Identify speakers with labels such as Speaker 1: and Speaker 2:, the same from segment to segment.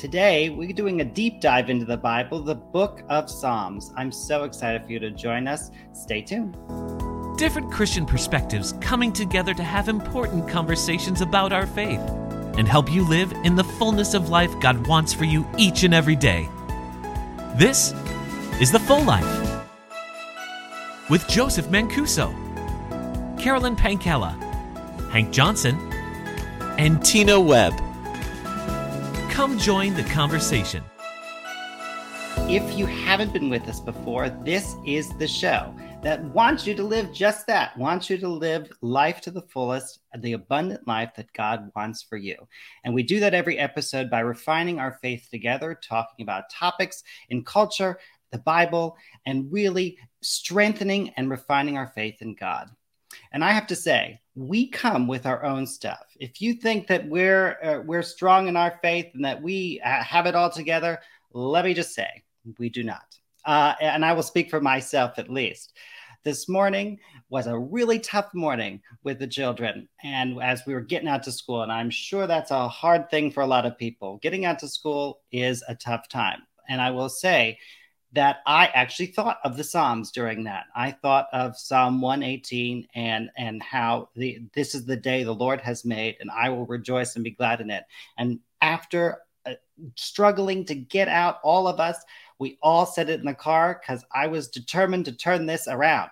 Speaker 1: Today, we're doing a deep dive into the Bible, the book of Psalms. I'm so excited for you to join us. Stay tuned.
Speaker 2: Different Christian perspectives coming together to have important conversations about our faith and help you live in the fullness of life God wants for you each and every day. This is The Full Life with Joseph Mancuso, Carolyn Pankella, Hank Johnson, and Tina Webb. Come join the conversation.
Speaker 1: If you haven't been with us before, this is the show that wants you to live just that, wants you to live life to the fullest, the abundant life that God wants for you. And we do that every episode by refining our faith together, talking about topics in culture, the Bible, and really strengthening and refining our faith in God. And I have to say, we come with our own stuff. If you think that we're uh, we're strong in our faith and that we uh, have it all together, let me just say, we do not. Uh, and I will speak for myself at least. This morning was a really tough morning with the children, and as we were getting out to school, and I'm sure that's a hard thing for a lot of people. Getting out to school is a tough time, and I will say that I actually thought of the Psalms during that. I thought of Psalm 118 and and how the this is the day the Lord has made, and I will rejoice and be glad in it. And after uh, struggling to get out, all of us, we all said it in the car because I was determined to turn this around.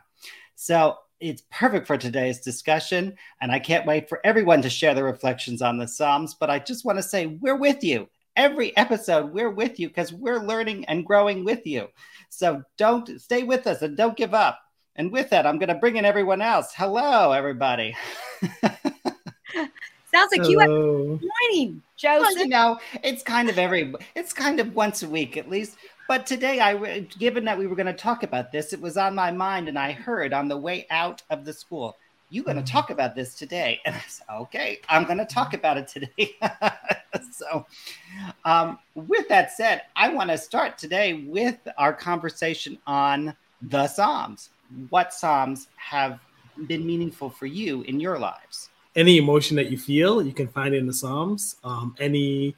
Speaker 1: So it's perfect for today's discussion, and I can't wait for everyone to share their reflections on the Psalms. But I just want to say we're with you every episode we're with you because we're learning and growing with you. So don't stay with us and don't give up. And with that, I'm going to bring in everyone else. Hello, everybody.
Speaker 3: Sounds like Hello. you have morning, Joseph. Well,
Speaker 1: you know, it's kind of every, it's kind of once a week at least. But today, I, given that we were going to talk about this, it was on my mind, and I heard on the way out of the school you're going to mm-hmm. talk about this today. And I said, okay, I'm going to talk about it today. so, um, with that said, I want to start today with our conversation on the Psalms. What Psalms have been meaningful for you in your lives?
Speaker 4: Any emotion that you feel, you can find in the Psalms. Um, any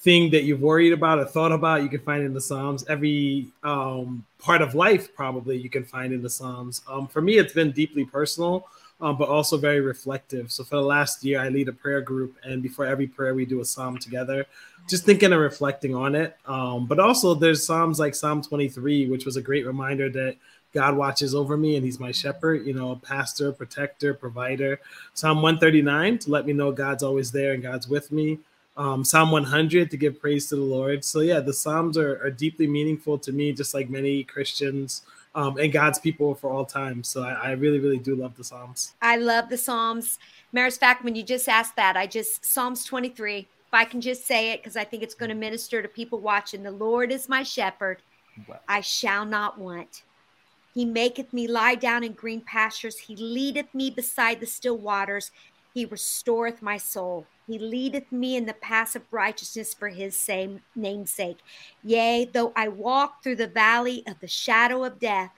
Speaker 4: thing that you've worried about or thought about, you can find in the Psalms. Every um, part of life, probably, you can find in the Psalms. Um, for me, it's been deeply personal um, but also very reflective. So for the last year, I lead a prayer group, and before every prayer, we do a psalm together, just thinking and reflecting on it. Um, but also, there's psalms like Psalm 23, which was a great reminder that God watches over me and He's my shepherd, you know, pastor, protector, provider. Psalm 139 to let me know God's always there and God's with me. Um, Psalm 100 to give praise to the Lord. So, yeah, the Psalms are, are deeply meaningful to me, just like many Christians um, and God's people for all time. So I, I, really, really do love the Psalms.
Speaker 3: I love the Psalms. Matter of fact, when you just asked that, I just Psalms 23. If I can just say it, because I think it's going to minister to people watching. The Lord is my shepherd; I shall not want. He maketh me lie down in green pastures. He leadeth me beside the still waters. He restoreth my soul. He leadeth me in the paths of righteousness for his same namesake. Yea, though I walk through the valley of the shadow of death,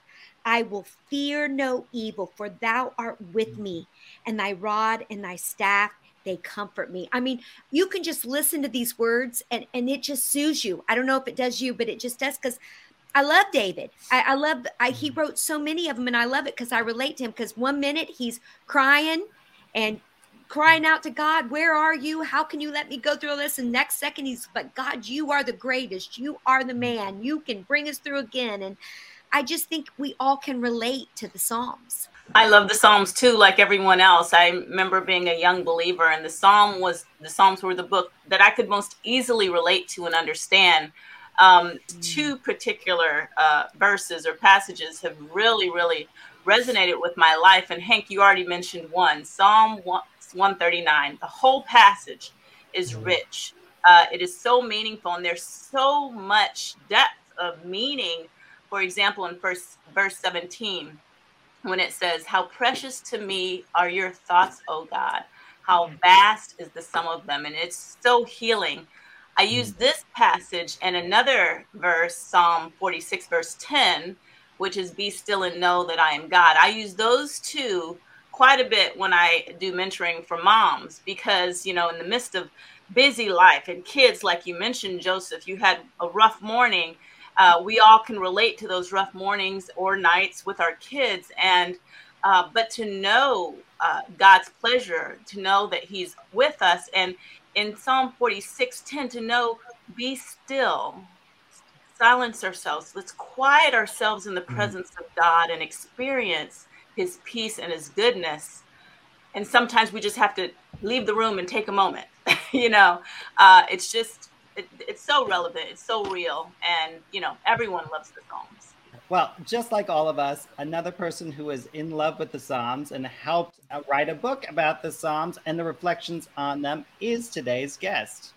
Speaker 3: I will fear no evil, for thou art with mm. me, and thy rod and thy staff they comfort me. I mean, you can just listen to these words and, and it just soothes you. I don't know if it does you, but it just does because I love David. I, I love I, he mm. wrote so many of them and I love it because I relate to him because one minute he's crying and crying out to God, Where are you? How can you let me go through this? And next second, he's, But God, you are the greatest. You are the man. You can bring us through again. And I just think we all can relate to the Psalms.
Speaker 5: I love the Psalms too, like everyone else. I remember being a young believer, and the Psalm was the Psalms were the book that I could most easily relate to and understand. Um, mm. Two particular uh, verses or passages have really, really resonated with my life. And Hank, you already mentioned one Psalm 1, 139. The whole passage is mm-hmm. rich. Uh, it is so meaningful, and there's so much depth of meaning. For example, in first verse 17, when it says, How precious to me are your thoughts, O God. How mm-hmm. vast is the sum of them. And it's so healing. I use mm-hmm. this passage and another verse, Psalm 46, verse 10, which is Be still and know that I am God. I use those two quite a bit when I do mentoring for moms because, you know, in the midst of busy life and kids, like you mentioned, Joseph, you had a rough morning. Uh, we all can relate to those rough mornings or nights with our kids. And, uh, but to know uh, God's pleasure, to know that He's with us. And in Psalm 46 10, to know, be still, silence ourselves. Let's quiet ourselves in the mm-hmm. presence of God and experience His peace and His goodness. And sometimes we just have to leave the room and take a moment. you know, uh, it's just, it, it's so relevant. It's so real. And, you know, everyone loves the Psalms.
Speaker 1: Well, just like all of us, another person who is in love with the Psalms and helped write a book about the Psalms and the reflections on them is today's guest.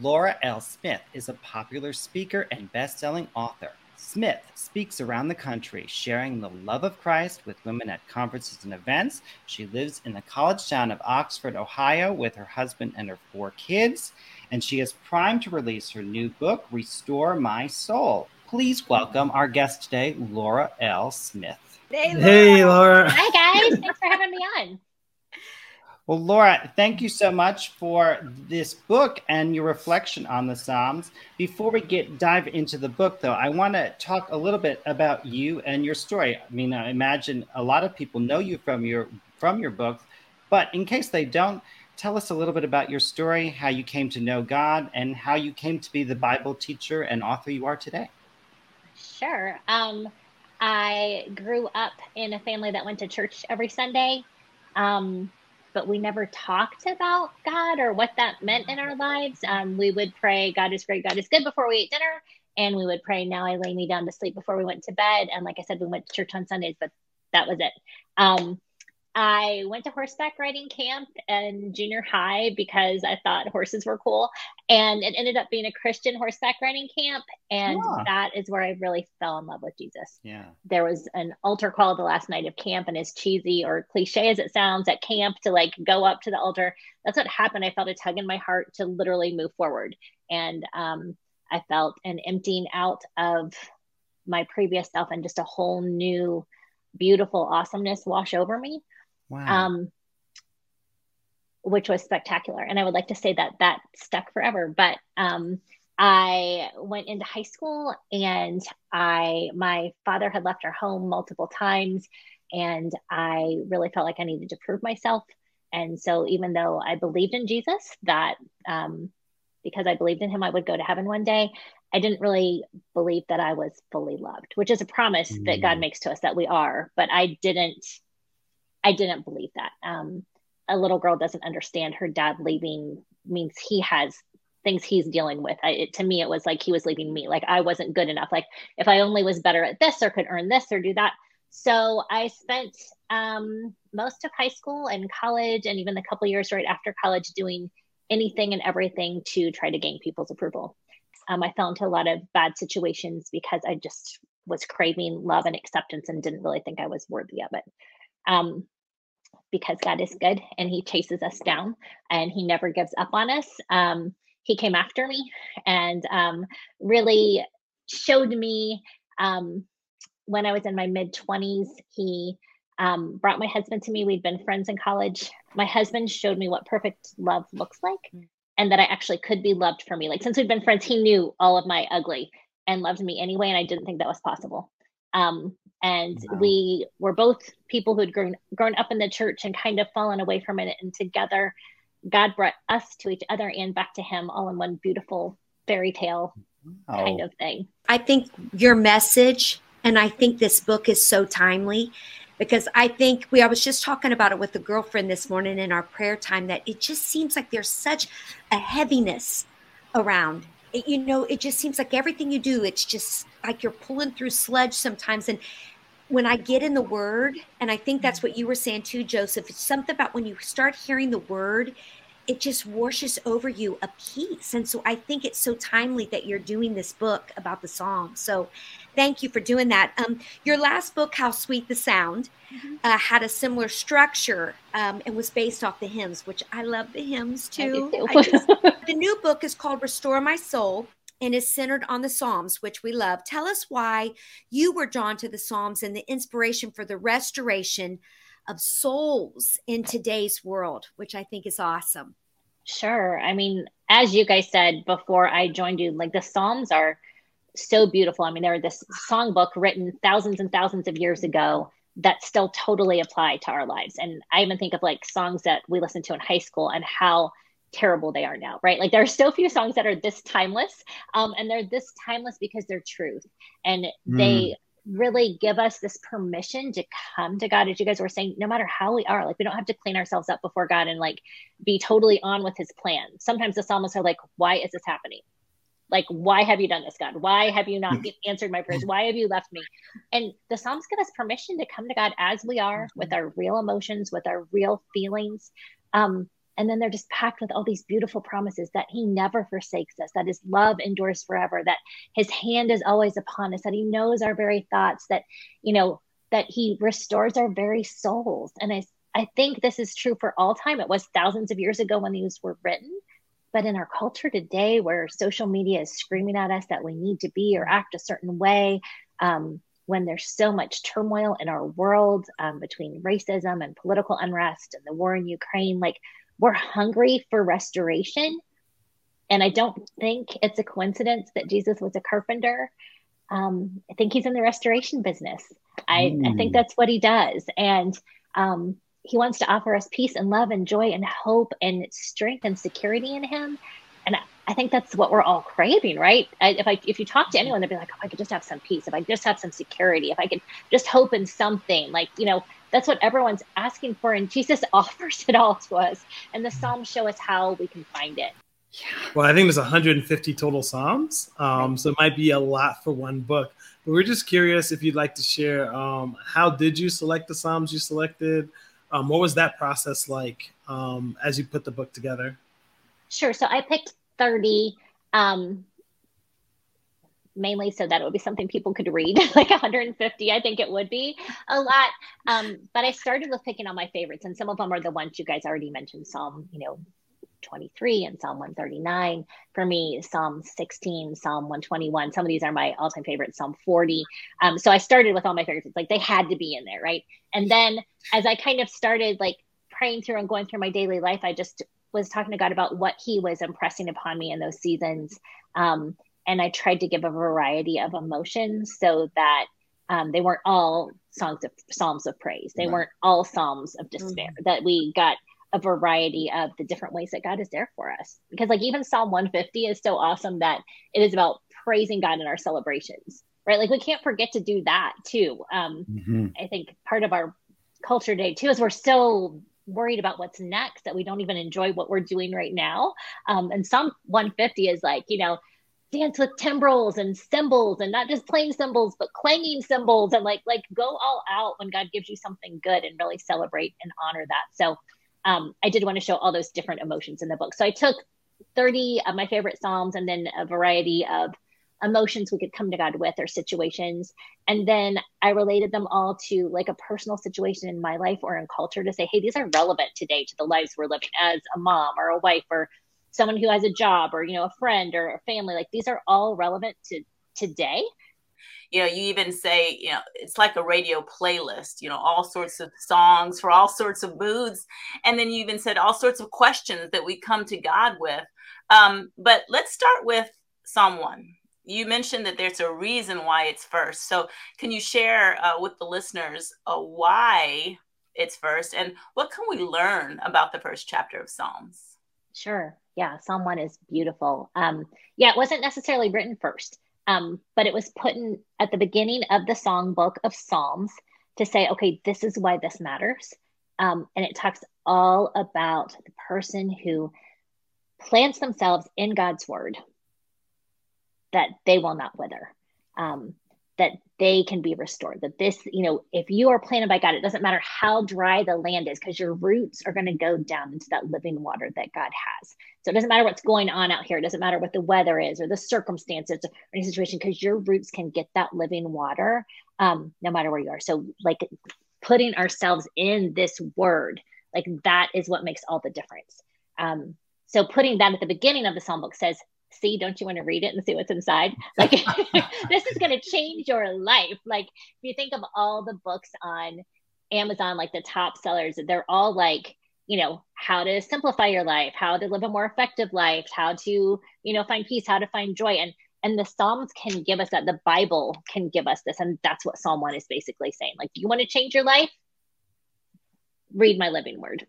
Speaker 1: Laura L. Smith is a popular speaker and best-selling author. Smith speaks around the country, sharing the love of Christ with women at conferences and events. She lives in the college town of Oxford, Ohio, with her husband and her four kids, and she is primed to release her new book, Restore My Soul. Please welcome our guest today, Laura L. Smith.
Speaker 4: Hey, Laura. Hey, Laura.
Speaker 6: Hi, guys. Thanks for having me on.
Speaker 1: Well, Laura, thank you so much for this book and your reflection on the Psalms. Before we get dive into the book, though, I want to talk a little bit about you and your story. I mean, I imagine a lot of people know you from your from your book, but in case they don't, tell us a little bit about your story, how you came to know God, and how you came to be the Bible teacher and author you are today.
Speaker 6: Sure. Um, I grew up in a family that went to church every Sunday, um, but we never talked about God or what that meant in our lives. Um, we would pray, God is great, God is good before we ate dinner. And we would pray, now I lay me down to sleep before we went to bed. And like I said, we went to church on Sundays, but that was it. Um, I went to horseback riding camp in junior high because I thought horses were cool. And it ended up being a Christian horseback riding camp. And yeah. that is where I really fell in love with Jesus.
Speaker 1: Yeah.
Speaker 6: There was an altar call the last night of camp, and as cheesy or cliche as it sounds at camp to like go up to the altar, that's what happened. I felt a tug in my heart to literally move forward. And um, I felt an emptying out of my previous self and just a whole new, beautiful awesomeness wash over me Wow. Um, which was spectacular. And I would like to say that that stuck forever. But um, I went into high school and I my father had left our home multiple times and I really felt like I needed to prove myself. And so even though I believed in Jesus, that um, because I believed in him, I would go to heaven one day. I didn't really believe that I was fully loved, which is a promise mm. that God mm. makes to us that we are. But I didn't I didn't believe that. Um, a little girl doesn't understand her dad leaving means he has things he's dealing with. I, it, to me, it was like he was leaving me. Like I wasn't good enough. Like if I only was better at this or could earn this or do that. So I spent um, most of high school and college, and even the couple years right after college, doing anything and everything to try to gain people's approval. Um, I fell into a lot of bad situations because I just was craving love and acceptance and didn't really think I was worthy of it. Um, because God is good and He chases us down and He never gives up on us. Um, he came after me and um, really showed me um, when I was in my mid 20s. He um, brought my husband to me. We'd been friends in college. My husband showed me what perfect love looks like mm. and that I actually could be loved for me. Like, since we'd been friends, he knew all of my ugly and loved me anyway. And I didn't think that was possible. Um, and wow. we were both people who had grown grown up in the church and kind of fallen away from it and together god brought us to each other and back to him all in one beautiful fairy tale oh. kind of thing
Speaker 3: i think your message and i think this book is so timely because i think we i was just talking about it with a girlfriend this morning in our prayer time that it just seems like there's such a heaviness around it, you know it just seems like everything you do it's just like you're pulling through sludge sometimes and when I get in the word, and I think that's mm-hmm. what you were saying too, Joseph, it's something about when you start hearing the word, it just washes over you a peace. And so I think it's so timely that you're doing this book about the song. So thank you for doing that. Um, your last book, How Sweet the Sound, mm-hmm. uh, had a similar structure um, and was based off the hymns, which I love the hymns too. too. just, the new book is called Restore My Soul and is centered on the Psalms, which we love. Tell us why you were drawn to the Psalms and the inspiration for the restoration of souls in today's world, which I think is awesome.
Speaker 6: Sure. I mean, as you guys said before I joined you, like the Psalms are so beautiful. I mean, there are this songbook written thousands and thousands of years ago that still totally apply to our lives. And I even think of like songs that we listened to in high school and how terrible they are now, right? Like there are still few songs that are this timeless. Um, and they're this timeless because they're truth. And mm. they really give us this permission to come to God, as you guys were saying, no matter how we are, like we don't have to clean ourselves up before God and like be totally on with his plan. Sometimes the psalmists are like, why is this happening? Like why have you done this god? Why have you not answered my prayers? Why have you left me? And the psalms give us permission to come to god as we are with our real emotions with our real feelings. Um, and then they're just packed with all these beautiful promises that he never forsakes us that his love endures forever that his hand is always upon us that he knows our very thoughts that you know that he restores our very souls. And i i think this is true for all time. It was thousands of years ago when these were written but in our culture today, where social media is screaming at us that we need to be or act a certain way, um, when there's so much turmoil in our world um, between racism and political unrest and the war in Ukraine, like we're hungry for restoration. And I don't think it's a coincidence that Jesus was a carpenter. Um, I think he's in the restoration business. I, I think that's what he does. And um, he wants to offer us peace and love and joy and hope and strength and security in him and I think that's what we're all craving, right? I, if I if you talk to anyone, they'd be like, "Oh, I could just have some peace. If I just have some security. If I could just hope in something." Like you know, that's what everyone's asking for, and Jesus offers it all to us. And the Psalms show us how we can find it. Yeah.
Speaker 4: Well, I think there's 150 total Psalms, um, so it might be a lot for one book. But we're just curious if you'd like to share um, how did you select the Psalms you selected? Um, what was that process like um, as you put the book together?
Speaker 6: Sure. So I picked 30 um, mainly so that it would be something people could read like 150 i think it would be a lot um, but i started with picking all my favorites and some of them are the ones you guys already mentioned psalm you know 23 and Psalm 139. For me, Psalm 16, Psalm 121. Some of these are my all time favorites, Psalm 40. Um, so I started with all my favorites. Like they had to be in there, right? And then as I kind of started like praying through and going through my daily life, I just was talking to God about what He was impressing upon me in those seasons. Um, and I tried to give a variety of emotions so that um, they weren't all songs of psalms of praise. They right. weren't all psalms of despair. Mm-hmm. That we got a variety of the different ways that God is there for us. Because like even Psalm 150 is so awesome that it is about praising God in our celebrations, right? Like we can't forget to do that too. Um, mm-hmm. I think part of our culture today too is we're so worried about what's next that we don't even enjoy what we're doing right now. Um, and Psalm 150 is like, you know, dance with timbrels and cymbals and not just plain cymbals but clanging cymbals and like like go all out when god gives you something good and really celebrate and honor that so um, I did want to show all those different emotions in the book. So I took 30 of my favorite Psalms and then a variety of emotions we could come to God with or situations. And then I related them all to like a personal situation in my life or in culture to say, hey, these are relevant today to the lives we're living as a mom or a wife or someone who has a job or, you know, a friend or a family. Like these are all relevant to today
Speaker 5: you know you even say you know it's like a radio playlist you know all sorts of songs for all sorts of moods. And then you even said all sorts of questions that we come to god with. Um, but let's start with psalm 1 you mentioned that there's a reason why it's first. So can you share uh, with the listeners uh, why it's first? And what can we learn about the first chapter of psalms?
Speaker 6: Sure. Yeah psalm 1 is beautiful. Um, yeah it wasn't necessarily written first um, but it was put in at the beginning of the songbook of Psalms to say, okay, this is why this matters. Um, and it talks all about the person who plants themselves in God's word that they will not wither. Um, that they can be restored. That this, you know, if you are planted by God, it doesn't matter how dry the land is because your roots are going to go down into that living water that God has. So it doesn't matter what's going on out here. It doesn't matter what the weather is or the circumstances or any situation because your roots can get that living water um, no matter where you are. So, like putting ourselves in this word, like that is what makes all the difference. Um, so putting that at the beginning of the psalm book says see don't you want to read it and see what's inside? Like this is going to change your life. Like if you think of all the books on amazon like the top sellers they're all like you know how to simplify your life how to live a more effective life how to you know find peace how to find joy. And and the psalms can give us that. The bible can give us this and that's what psalm 1 is basically saying. Like do you want to change your life? Read my living word.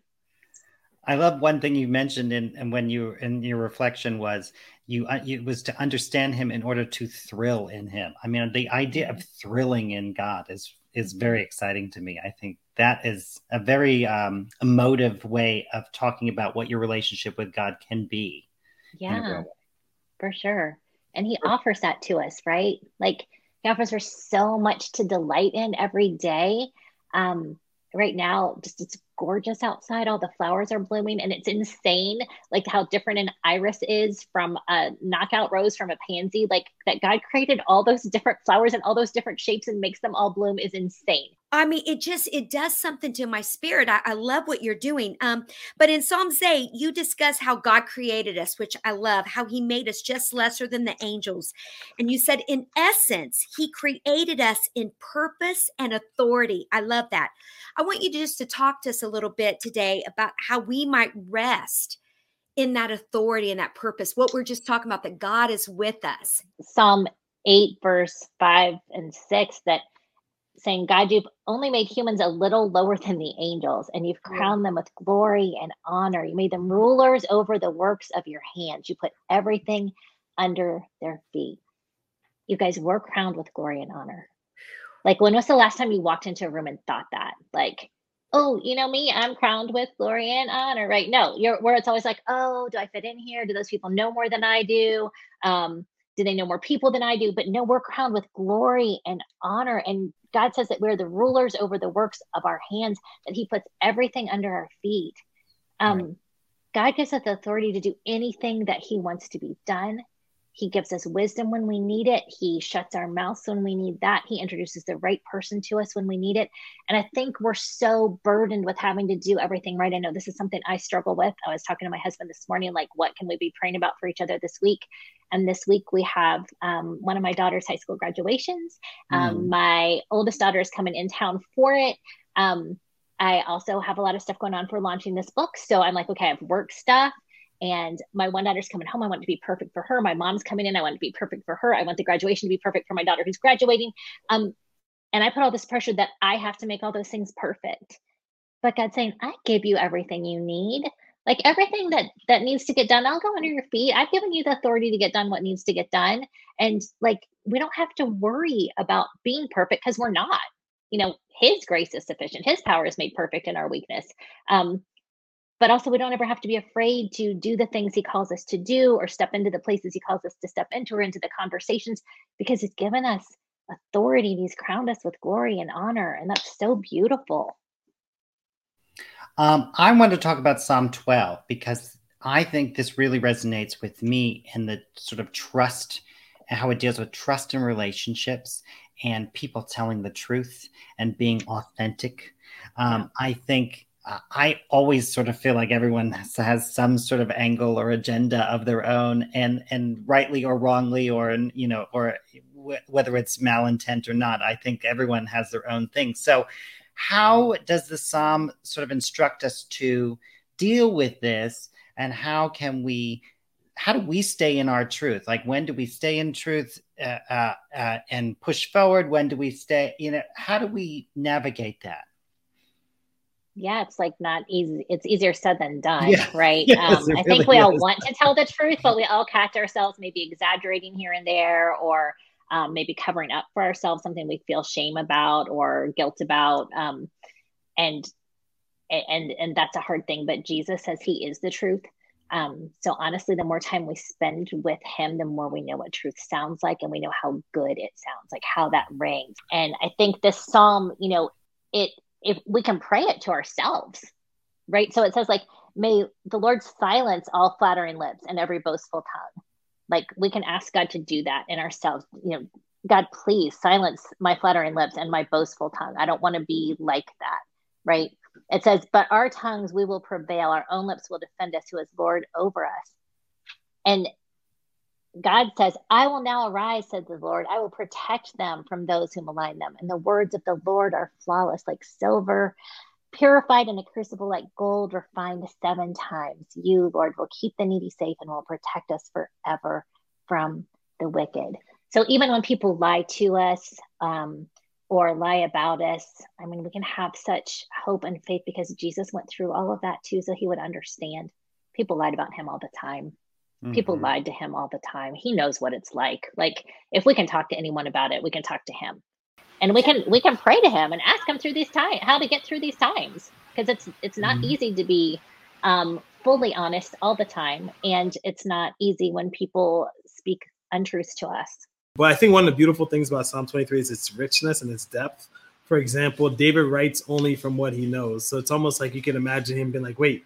Speaker 1: I love one thing you mentioned in and when you in your reflection was you uh, it was to understand him in order to thrill in him. I mean, the idea of thrilling in God is is very exciting to me. I think that is a very um, emotive way of talking about what your relationship with God can be.
Speaker 6: Yeah, for sure. And He offers that to us, right? Like He offers us so much to delight in every day. Um, right now, just it's gorgeous outside. All the flowers are blooming, and it's insane, like how different an iris is from a knockout rose from a pansy. Like that God created all those different flowers and all those different shapes and makes them all bloom is insane.
Speaker 3: I mean, it just it does something to my spirit. I, I, love what you're doing. Um, but in Psalms 8, you discuss how God created us, which I love, how he made us just lesser than the angels. And you said, in essence, he created us in purpose and authority. I love that. I want you to just to talk to us a little bit today about how we might rest in that authority and that purpose. What we're just talking about, that God is with us.
Speaker 6: Psalm 8, verse 5 and 6, that saying, God, you've only made humans a little lower than the angels, and you've crowned them with glory and honor. You made them rulers over the works of your hands. You put everything under their feet. You guys were crowned with glory and honor. Like, when was the last time you walked into a room and thought that? Like, oh, you know me, I'm crowned with glory and honor, right? No, you're where it's always like, oh, do I fit in here? Do those people know more than I do? Um, do they know more people than I do? But no, we're crowned with glory and honor. And God says that we're the rulers over the works of our hands, that He puts everything under our feet. Um, right. God gives us the authority to do anything that He wants to be done. He gives us wisdom when we need it. He shuts our mouths when we need that. He introduces the right person to us when we need it. And I think we're so burdened with having to do everything right. I know this is something I struggle with. I was talking to my husband this morning, like, what can we be praying about for each other this week? And this week we have um, one of my daughter's high school graduations. Um, mm. My oldest daughter is coming in town for it. Um, I also have a lot of stuff going on for launching this book. So I'm like, okay, I have work stuff and my one daughter's coming home. I want to be perfect for her. My mom's coming in. I want to be perfect for her. I want the graduation to be perfect for my daughter who's graduating. Um, and I put all this pressure that I have to make all those things perfect. But God's saying, I give you everything you need. Like everything that that needs to get done, I'll go under your feet. I've given you the authority to get done what needs to get done. And like we don't have to worry about being perfect because we're not. You know, his grace is sufficient. His power is made perfect in our weakness. Um, but also we don't ever have to be afraid to do the things he calls us to do or step into the places he calls us to step into or into the conversations because he's given us authority he's crowned us with glory and honor and that's so beautiful.
Speaker 1: Um, i want to talk about psalm 12 because i think this really resonates with me in the sort of trust and how it deals with trust in relationships and people telling the truth and being authentic. Um, i think I always sort of feel like everyone has, has, some sort of angle or agenda of their own, and and rightly or wrongly, or you know, or w- whether it's malintent or not, I think everyone has their own thing. So, how does the psalm sort of instruct us to deal with this, and how can we? How do we stay in our truth? Like, when do we stay in truth uh, uh, uh, and push forward? When do we stay? You know, how do we navigate that?
Speaker 6: Yeah, it's like not easy. It's easier said than done, yeah. right? Yes, um, I think we is. all want to tell the truth, but we all catch ourselves maybe exaggerating here and there, or um, maybe covering up for ourselves something we feel shame about or guilt about, um, and and and that's a hard thing. But Jesus says He is the truth. Um, so honestly, the more time we spend with Him, the more we know what truth sounds like, and we know how good it sounds, like how that rings. And I think this psalm, you know, it if we can pray it to ourselves, right? So it says, like, may the Lord silence all flattering lips and every boastful tongue. Like, we can ask God to do that in ourselves. You know, God, please silence my flattering lips and my boastful tongue. I don't want to be like that, right? It says, but our tongues we will prevail, our own lips will defend us, who is Lord over us. And God says, I will now arise, said the Lord. I will protect them from those who malign them. And the words of the Lord are flawless, like silver, purified in a crucible like gold refined seven times. You, Lord, will keep the needy safe and will protect us forever from the wicked. So even when people lie to us um, or lie about us, I mean, we can have such hope and faith because Jesus went through all of that too, so he would understand. People lied about him all the time. Mm-hmm. People lied to him all the time. He knows what it's like. Like if we can talk to anyone about it, we can talk to him and we can we can pray to him and ask him through these times how to get through these times because it's it's not mm-hmm. easy to be um, fully honest all the time and it's not easy when people speak untruths to us
Speaker 4: but i think one of the beautiful things about psalm 23 is its richness and its depth for example david writes only from what he knows so it's almost like you can imagine him being like wait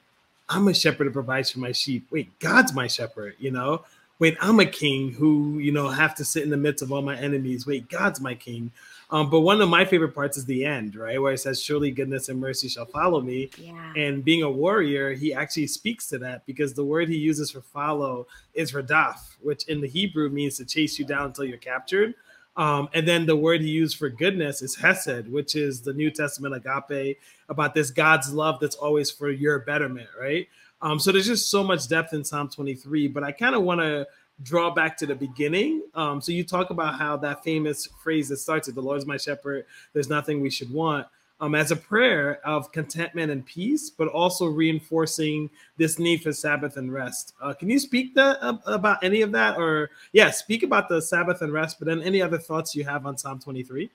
Speaker 4: i'm a shepherd who provides for my sheep wait god's my shepherd you know wait i'm a king who you know have to sit in the midst of all my enemies wait god's my king um, but one of my favorite parts is the end, right? Where it says, Surely goodness and mercy shall follow me. Yeah. And being a warrior, he actually speaks to that because the word he uses for follow is radaf, which in the Hebrew means to chase you down until you're captured. Um, and then the word he used for goodness is hesed, which is the New Testament agape, about this God's love that's always for your betterment, right? Um, so there's just so much depth in Psalm 23, but I kind of want to draw back to the beginning. Um, so you talk about how that famous phrase that starts with "The Lord is my shepherd; there's nothing we should want." Um, as a prayer of contentment and peace, but also reinforcing this need for Sabbath and rest. Uh, can you speak uh, about any of that, or yeah, speak about the Sabbath and rest? But then any other thoughts you have on Psalm 23?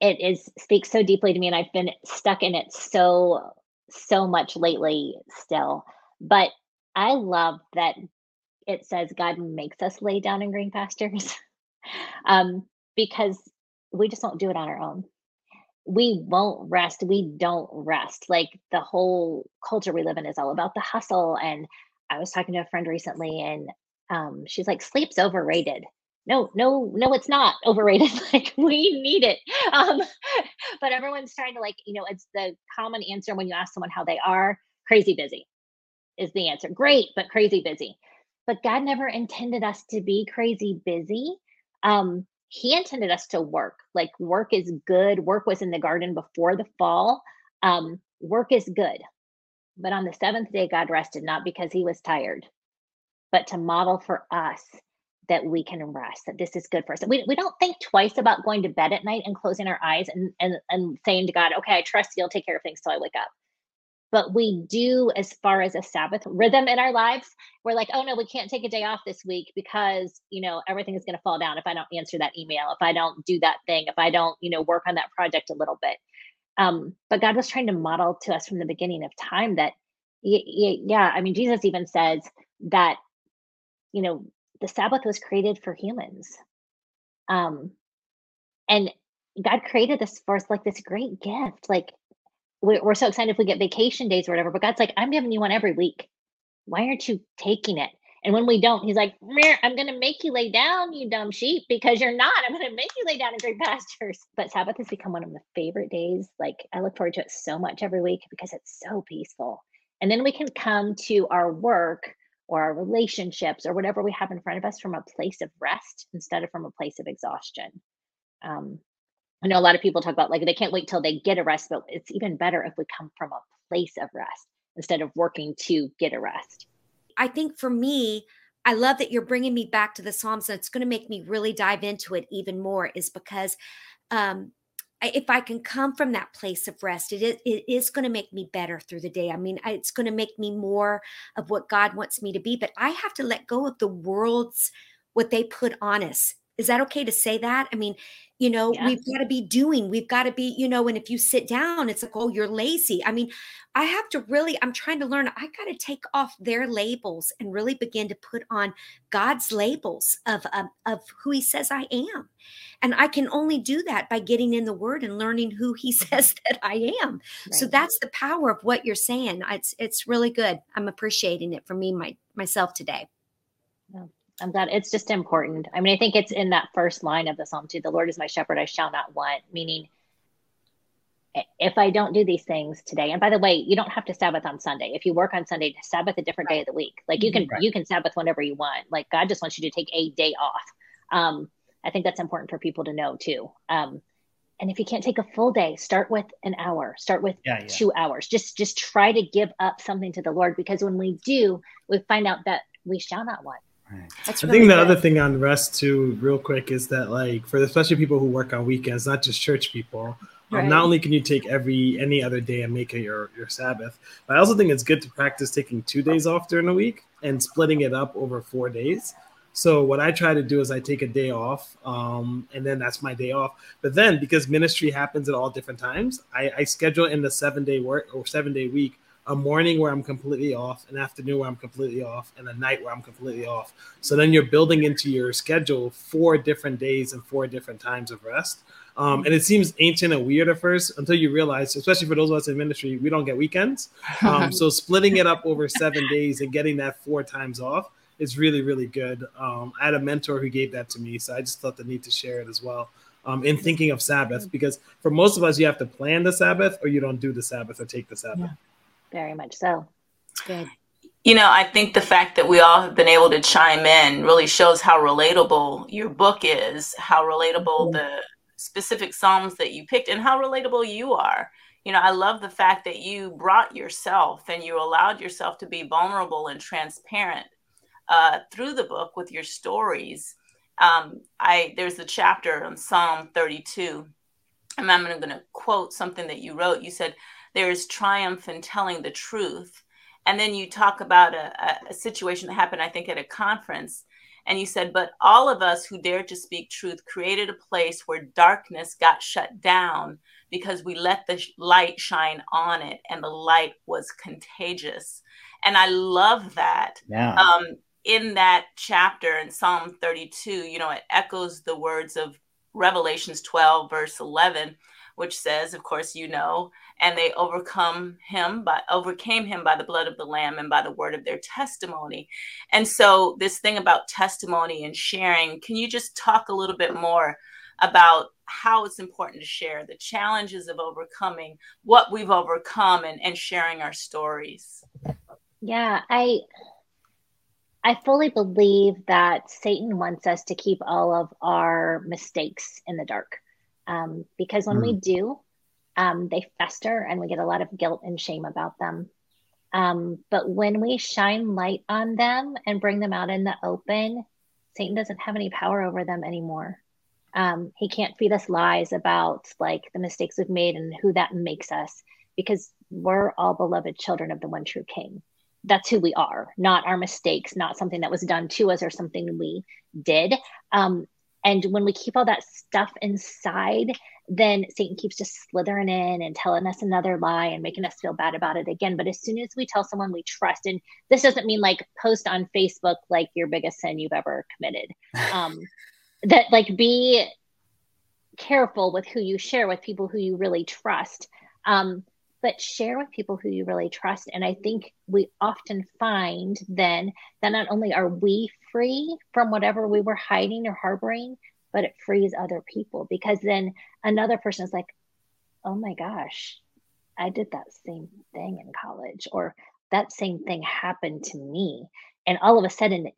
Speaker 6: It is speaks so deeply to me, and I've been stuck in it so so much lately. Still, but I love that it says God makes us lay down in green pastures um, because we just don't do it on our own. We won't rest. We don't rest. Like the whole culture we live in is all about the hustle. And I was talking to a friend recently and um, she's like, sleep's overrated. No, no, no, it's not overrated. like we need it. Um, but everyone's trying to like, you know, it's the common answer when you ask someone how they are, crazy busy is the answer. Great, but crazy busy but God never intended us to be crazy busy. Um, he intended us to work. Like work is good. Work was in the garden before the fall. Um, work is good. But on the seventh day, God rested, not because he was tired, but to model for us that we can rest, that this is good for us. We, we don't think twice about going to bed at night and closing our eyes and, and, and saying to God, okay, I trust you'll take care of things till I wake up but we do as far as a sabbath rhythm in our lives. We're like oh no we can't take a day off this week because you know everything is going to fall down if i don't answer that email if i don't do that thing if i don't you know work on that project a little bit. Um, but god was trying to model to us from the beginning of time that yeah i mean jesus even says that you know the sabbath was created for humans. Um and god created this for us like this great gift like we're so excited if we get vacation days or whatever. But God's like, I'm giving you one every week. Why aren't you taking it? And when we don't, he's like, I'm going to make you lay down, you dumb sheep, because you're not. I'm going to make you lay down in green pastures. But Sabbath has become one of my favorite days. Like, I look forward to it so much every week because it's so peaceful. And then we can come to our work or our relationships or whatever we have in front of us from a place of rest instead of from a place of exhaustion. Um, I know a lot of people talk about like they can't wait till they get a rest, but it's even better if we come from a place of rest instead of working to get a rest.
Speaker 3: I think for me, I love that you're bringing me back to the Psalms. And it's going to make me really dive into it even more, is because um, if I can come from that place of rest, it is, it is going to make me better through the day. I mean, it's going to make me more of what God wants me to be. But I have to let go of the world's what they put on us. Is that okay to say that? I mean, you know yeah. we've got to be doing we've got to be you know and if you sit down it's like oh you're lazy i mean i have to really i'm trying to learn i got to take off their labels and really begin to put on god's labels of um, of who he says i am and i can only do that by getting in the word and learning who he says that i am right. so that's the power of what you're saying it's it's really good i'm appreciating it for me my myself today
Speaker 6: I'm glad it's just important. I mean, I think it's in that first line of the Psalm too. The Lord is my shepherd, I shall not want, meaning if I don't do these things today, and by the way, you don't have to Sabbath on Sunday. If you work on Sunday, Sabbath a different right. day of the week. Like you can right. you can Sabbath whenever you want. Like God just wants you to take a day off. Um, I think that's important for people to know too. Um, and if you can't take a full day start with an hour start with
Speaker 1: yeah, yeah.
Speaker 6: two hours just just try to give up something to the lord because when we do we find out that we shall not want
Speaker 1: Right.
Speaker 6: That's
Speaker 4: I
Speaker 6: really
Speaker 4: think the
Speaker 6: good.
Speaker 4: other thing on rest too, real quick, is that like for especially people who work on weekends, not just church people. Um,
Speaker 6: Right.
Speaker 4: Not only can you take every any other day and make it your your Sabbath, but I also think it's good to practice taking two days off during the week and splitting it up over four days. So what I try to do is I take a day off, um, and then that's my day off. But then because ministry happens at all different times, I, I schedule in the seven day work or seven day week a morning where I'm completely off, an afternoon where I'm completely off, and a night where I'm completely off. So then you're building into your schedule four different days and four different times of rest. Um, and it seems ancient and weird at first until you realize, especially for those of us in ministry, we don't get weekends. Um, so splitting it up over seven days and getting that four times off is really, really good. Um, I had a mentor who gave that to me, so I just felt the need to share it as well. Um, in thinking of Sabbath, because for most of us, you have to plan the Sabbath or you don't do the Sabbath or take the Sabbath.
Speaker 6: Very much so
Speaker 3: Good.
Speaker 5: You know, I think the fact that we all have been able to chime in really shows how relatable your book is, how relatable the specific Psalms that you picked, and how relatable you are. You know, I love the fact that you brought yourself and you allowed yourself to be vulnerable and transparent uh, through the book with your stories. Um, I there's a chapter on Psalm 32, and I'm going to quote something that you wrote. You said, "There is triumph in telling the truth." and then you talk about a, a, situation that happened i think at a conference and you said but all of us who dared to speak truth created a place where darkness got shut down because we let the light shine on it and the light was contagious and i love that
Speaker 1: Yeah.
Speaker 5: um, in that chapter in Psalm 32, you know, it echoes the words of Revelations 12, verse 11, which says, of course, you know, and they overcome him by overcame him by the blood of the lamb and by the word of their testimony. And so this thing about testimony and sharing, can you just talk a little bit more about how it's important to share the challenges of overcoming what we've overcome and, and sharing our stories?
Speaker 6: Yeah, I I fully believe that Satan wants us to keep all of our mistakes in the dark. Um, because when we do, um, they fester and we get a lot of guilt and shame about them. Um, but when we shine light on them and bring them out in the open, Satan doesn't have any power over them anymore. Um, he can't feed us lies about like the mistakes we've made and who that makes us because we're all beloved children of the one true king that's who we are, not our mistakes, not something that was done to us or something we did. Um, and when we keep all that stuff inside, then Satan keeps just slithering in and telling us another lie and making us feel bad about it again. But as soon as we tell someone we trust, and this doesn't mean like post on Facebook like your biggest sin you've ever committed, um, that like be careful with who you share with people who you really trust. Um, but share with people who you really trust. And I think we often find then that not only are we free from whatever we were hiding or harboring, but it frees other people because then another person is like, oh my gosh, I did that same thing in college, or that same thing happened to me. And all of a sudden,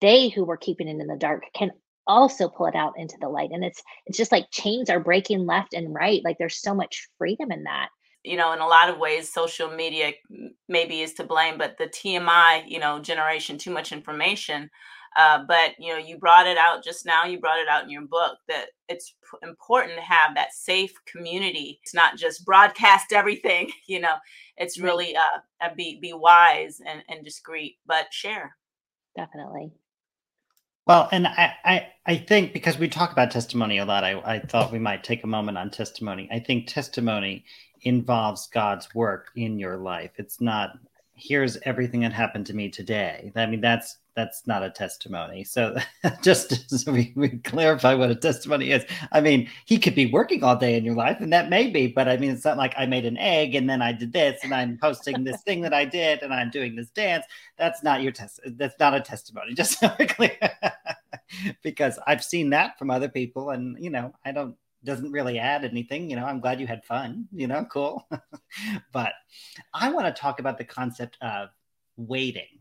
Speaker 6: they who were keeping it in the dark can also pull it out into the light. And it's it's just like chains are breaking left and right. Like there's so much freedom in that
Speaker 5: you know, in a lot of ways, social media maybe is to blame, but the TMI, you know, generation, too much information. Uh, but you know, you brought it out just now. You brought it out in your book that it's p- important to have that safe community. It's not just broadcast everything. You know, it's really uh, uh, be be wise and, and discreet, but share.
Speaker 6: Definitely.
Speaker 1: Well, and I, I, I think because we talk about testimony a lot, I, I thought we might take a moment on testimony. I think testimony involves God's work in your life. It's not here's everything that happened to me today. I mean, that's that's not a testimony. So just so we, we clarify what a testimony is. I mean, he could be working all day in your life, and that may be, but I mean, it's not like I made an egg and then I did this and I'm posting this thing that I did and I'm doing this dance. That's not your test. That's not a testimony. Just so clear, because I've seen that from other people, and you know, I don't doesn't really add anything. You know, I'm glad you had fun, you know, cool. but I want to talk about the concept of waiting.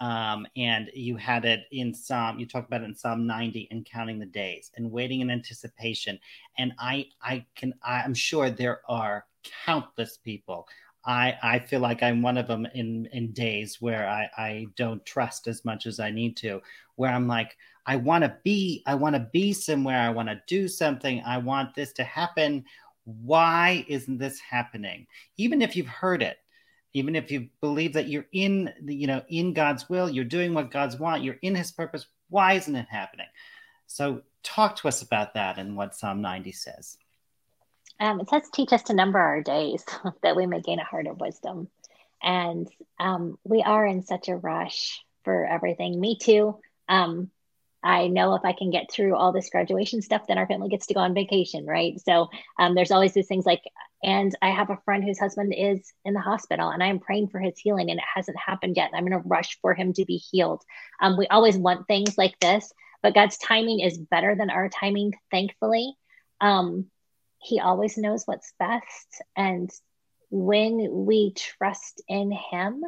Speaker 1: Um, and you had it in Psalm, you talked about it in Psalm 90 and counting the days and waiting in anticipation. And I, I can, I'm sure there are countless people. I, I feel like I'm one of them in, in days where I, I don't trust as much as I need to, where I'm like, I want to be, I want to be somewhere. I want to do something. I want this to happen. Why isn't this happening? Even if you've heard it, even if you believe that you're in you know in god's will you're doing what god's want you're in his purpose why isn't it happening so talk to us about that and what psalm 90 says
Speaker 6: um, it says teach us to number our days that we may gain a heart of wisdom and um, we are in such a rush for everything me too um, I know if I can get through all this graduation stuff, then our family gets to go on vacation, right? So um, there's always these things like, and I have a friend whose husband is in the hospital, and I am praying for his healing, and it hasn't happened yet. I'm in a rush for him to be healed. Um, we always want things like this, but God's timing is better than our timing, thankfully. Um, he always knows what's best, and when we trust in Him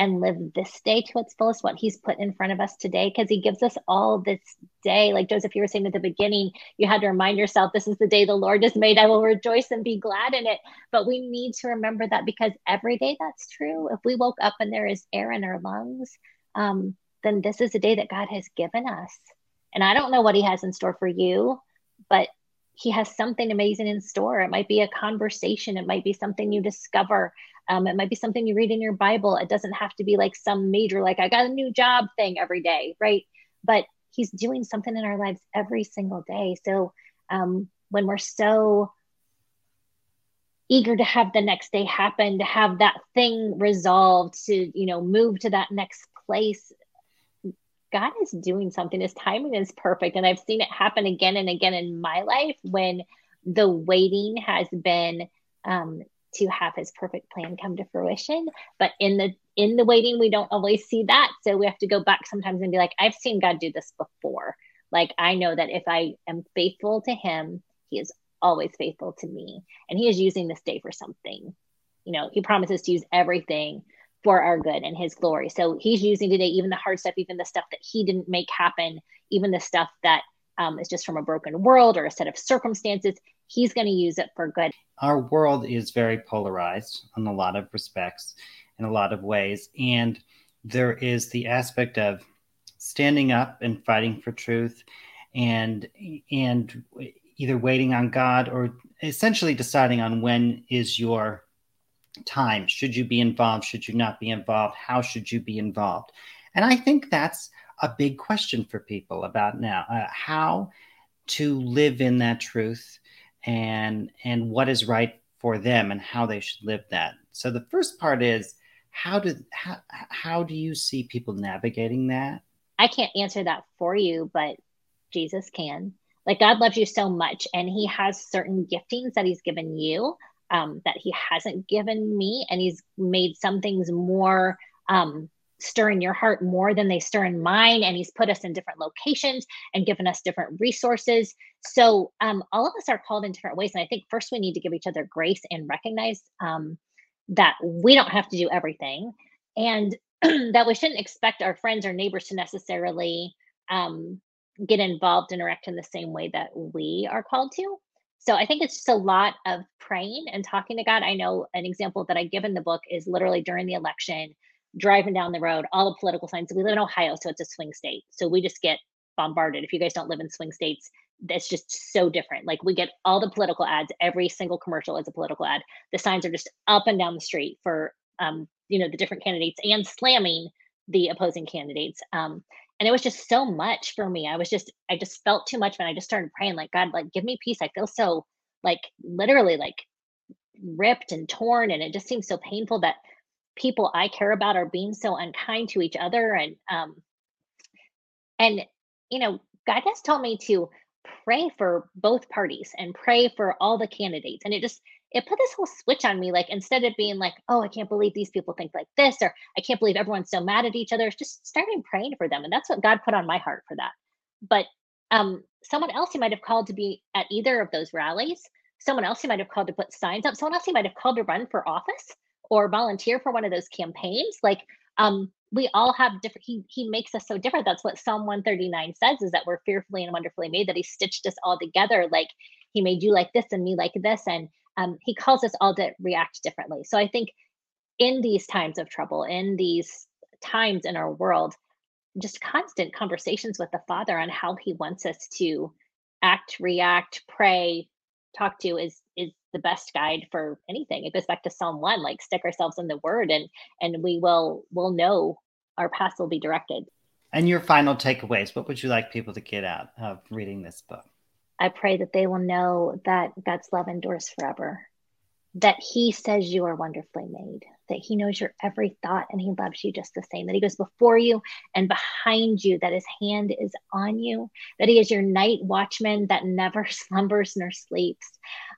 Speaker 6: and live this day to its fullest, what he's put in front of us today, because he gives us all this day. Like Joseph, you were saying at the beginning, you had to remind yourself, this is the day the Lord has made. I will rejoice and be glad in it. But we need to remember that because every day that's true. If we woke up and there is air in our lungs, um, then this is a day that God has given us. And I don't know what he has in store for you, but he has something amazing in store. It might be a conversation, it might be something you discover, um, it might be something you read in your Bible. It doesn't have to be like some major, like, I got a new job thing every day, right? But he's doing something in our lives every single day. So um, when we're so eager to have the next day happen, to have that thing resolved, to, you know, move to that next place, God is doing something. His timing is perfect. And I've seen it happen again and again in my life when the waiting has been um, to have his perfect plan come to fruition. But in the in the waiting, we don't always see that. So we have to go back sometimes and be like, I've seen God do this before. Like I know that if I am faithful to him, he is always faithful to me. And he is using this day for something. You know, he promises to use everything for our good and his glory. So he's using today even the hard stuff, even the stuff that he didn't make happen, even the stuff that um, is just from a broken world or a set of circumstances. He's going to use it for good.
Speaker 1: Our world is very polarized in a lot of respects, in a lot of ways. And there is the aspect of standing up and fighting for truth and and either waiting on God or essentially deciding on when is your time? Should you be involved? Should you not be involved? How should you be involved? And I think that's a big question for people about now uh, how to live in that truth and and what is right for them and how they should live that. So the first part is how do how, how do you see people navigating that?
Speaker 6: I can't answer that for you, but Jesus can. Like God loves you so much and he has certain giftings that he's given you um, that he hasn't given me, and he's made some things more um, stir in your heart more than they stir in mine. And he's put us in different locations and given us different resources. So um, all of us are called in different ways. And I think first we need to give each other grace and recognize um, that we don't have to do everything, and that we shouldn't expect our friends or neighbors to necessarily um, get involved and interact in the same way that we are called to. So I think it's just a lot of praying and talking to God. I know an example that I give in the book is literally during the election, driving down the road, all the political signs. We live in Ohio, so it's a swing state. So we just get bombarded. If you guys don't live in swing states, that's just so different. Like we get all the political ads, every single commercial is a political ad. The signs are just up and down the street for um, you know, the different candidates and slamming the opposing candidates. Um, and it was just so much for me. I was just i just felt too much when i just started praying like god like give me peace. I feel so like literally like ripped and torn and it just seems so painful that people i care about are being so unkind to each other and um and you know god has told me to pray for both parties and pray for all the candidates and it just it put this whole switch on me. Like instead of being like, oh, I can't believe these people think like this, or I can't believe everyone's so mad at each other, just starting praying for them. And that's what God put on my heart for that. But um, someone else he might have called to be at either of those rallies, someone else he might have called to put signs up, someone else he might have called to run for office or volunteer for one of those campaigns. Like um, we all have different he he makes us so different that's what psalm 139 says is that we're fearfully and wonderfully made that he stitched us all together like he made you like this and me like this and um, he calls us all to react differently. So i think in these times of trouble in these times in our world just constant conversations with the father on how he wants us to act react pray talk to is is the best guide for anything. It goes back to psalm 1 like stick ourselves in the word and and we will will know our path will be directed.
Speaker 1: And your final takeaways what would you like people to get out of reading this book
Speaker 6: i pray that they will know that god's love endures forever that he says you are wonderfully made that he knows your every thought and he loves you just the same, that he goes before you and behind you, that his hand is on you, that he is your night watchman that never slumbers nor sleeps,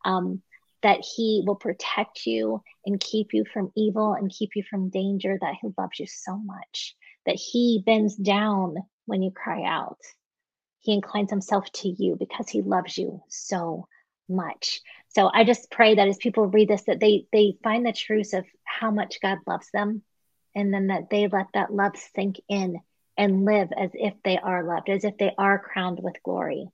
Speaker 6: um, that he will protect you and keep you from evil and keep you from danger, that he loves you so much, that he bends down when you cry out. He inclines himself to you because he loves you so much. So I just pray that as people read this, that they they find the truth of how much God loves them, and then that they let that love sink in and live as if they are loved, as if they are crowned with glory,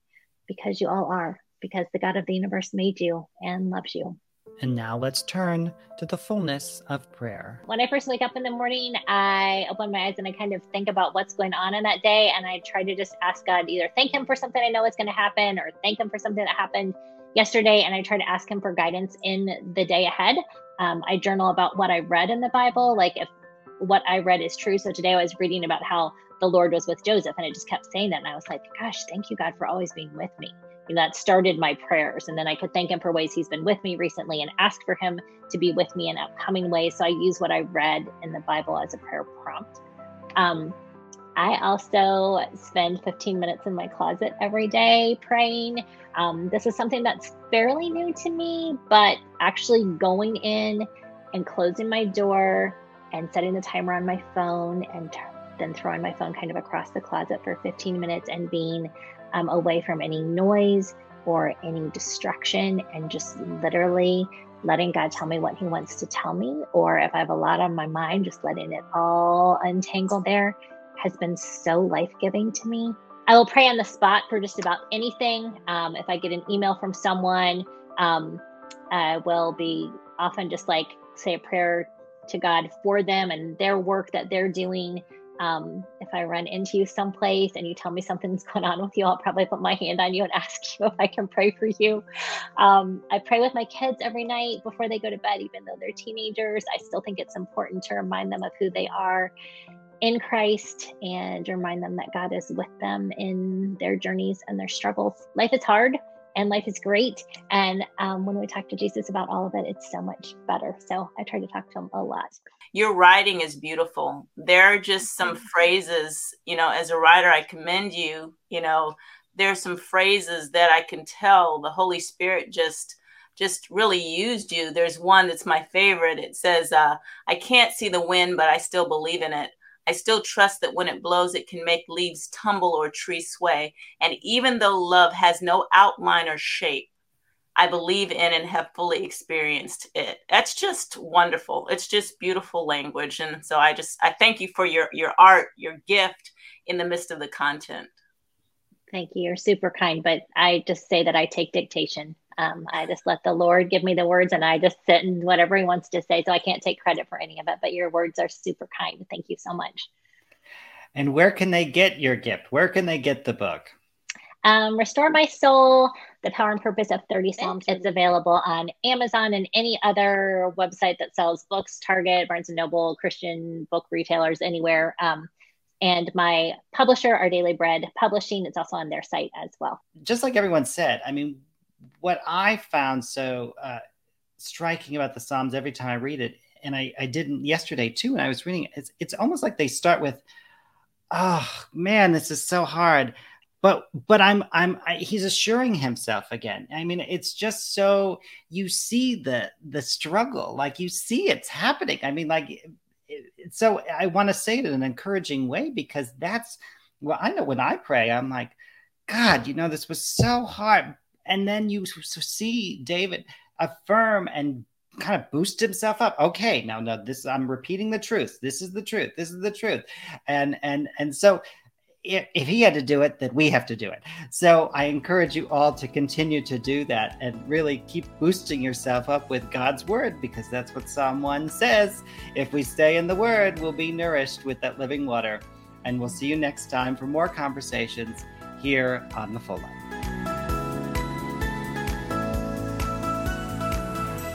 Speaker 6: because you all are, because the God of the universe made you and loves you.
Speaker 1: And now let's turn to the fullness of prayer.
Speaker 6: When I first wake up in the morning, I open my eyes and I kind of think about what's going on in that day. And I try to just ask God either thank Him for something I know is going to happen or thank Him for something that happened yesterday and I try to ask him for guidance in the day ahead. Um, I journal about what I read in the Bible, like if what I read is true. So today I was reading about how the Lord was with Joseph and it just kept saying that. And I was like, gosh, thank you, God, for always being with me. And that started my prayers. And then I could thank him for ways he's been with me recently and ask for him to be with me in upcoming ways. So I use what I read in the Bible as a prayer prompt. Um, I also spend 15 minutes in my closet every day praying. Um, this is something that's fairly new to me, but actually going in and closing my door and setting the timer on my phone and t- then throwing my phone kind of across the closet for 15 minutes and being um, away from any noise or any distraction and just literally letting God tell me what He wants to tell me. Or if I have a lot on my mind, just letting it all untangle there has been so life giving to me. I will pray on the spot for just about anything. Um, if I get an email from someone, um, I will be often just like say a prayer to God for them and their work that they're doing. Um, if I run into you someplace and you tell me something's going on with you, I'll probably put my hand on you and ask you if I can pray for you. Um, I pray with my kids every night before they go to bed, even though they're teenagers. I still think it's important to remind them of who they are in Christ and remind them that God is with them in their journeys and their struggles. Life is hard and life is great. And um, when we talk to Jesus about all of it, it's so much better. So I try to talk to him a lot.
Speaker 5: Your writing is beautiful. There are just some phrases, you know, as a writer, I commend you. You know, there's some phrases that I can tell the Holy Spirit just just really used you. There's one that's my favorite. It says, uh, I can't see the wind, but I still believe in it. I still trust that when it blows, it can make leaves tumble or trees sway. And even though love has no outline or shape, I believe in and have fully experienced it. That's just wonderful. It's just beautiful language. And so I just I thank you for your your art, your gift in the midst of the content.
Speaker 6: Thank you. You're super kind, but I just say that I take dictation. Um, I just let the Lord give me the words and I just sit and whatever He wants to say. So I can't take credit for any of it, but your words are super kind. Thank you so much.
Speaker 1: And where can they get your gift? Where can they get the book?
Speaker 6: Um, Restore My Soul, The Power and Purpose of 30 Psalms. It's available on Amazon and any other website that sells books, Target, Barnes and Noble, Christian book retailers, anywhere. Um, and my publisher, Our Daily Bread Publishing, it's also on their site as well.
Speaker 1: Just like everyone said, I mean, what I found so uh, striking about the Psalms every time I read it, and I, I didn't yesterday too, and I was reading it, it's, it's almost like they start with, oh man, this is so hard. But but I'm I'm I, he's assuring himself again. I mean, it's just so you see the the struggle, like you see it's happening. I mean, like so I want to say it in an encouraging way because that's well, I know when I pray, I'm like, God, you know, this was so hard, and then you see David affirm and kind of boost himself up. Okay, now no, this I'm repeating the truth. This is the truth. This is the truth. And and and so if he had to do it, then we have to do it. So I encourage you all to continue to do that and really keep boosting yourself up with God's word because that's what Psalm 1 says. If we stay in the word, we'll be nourished with that living water. And we'll see you next time for more conversations here on the Full Life.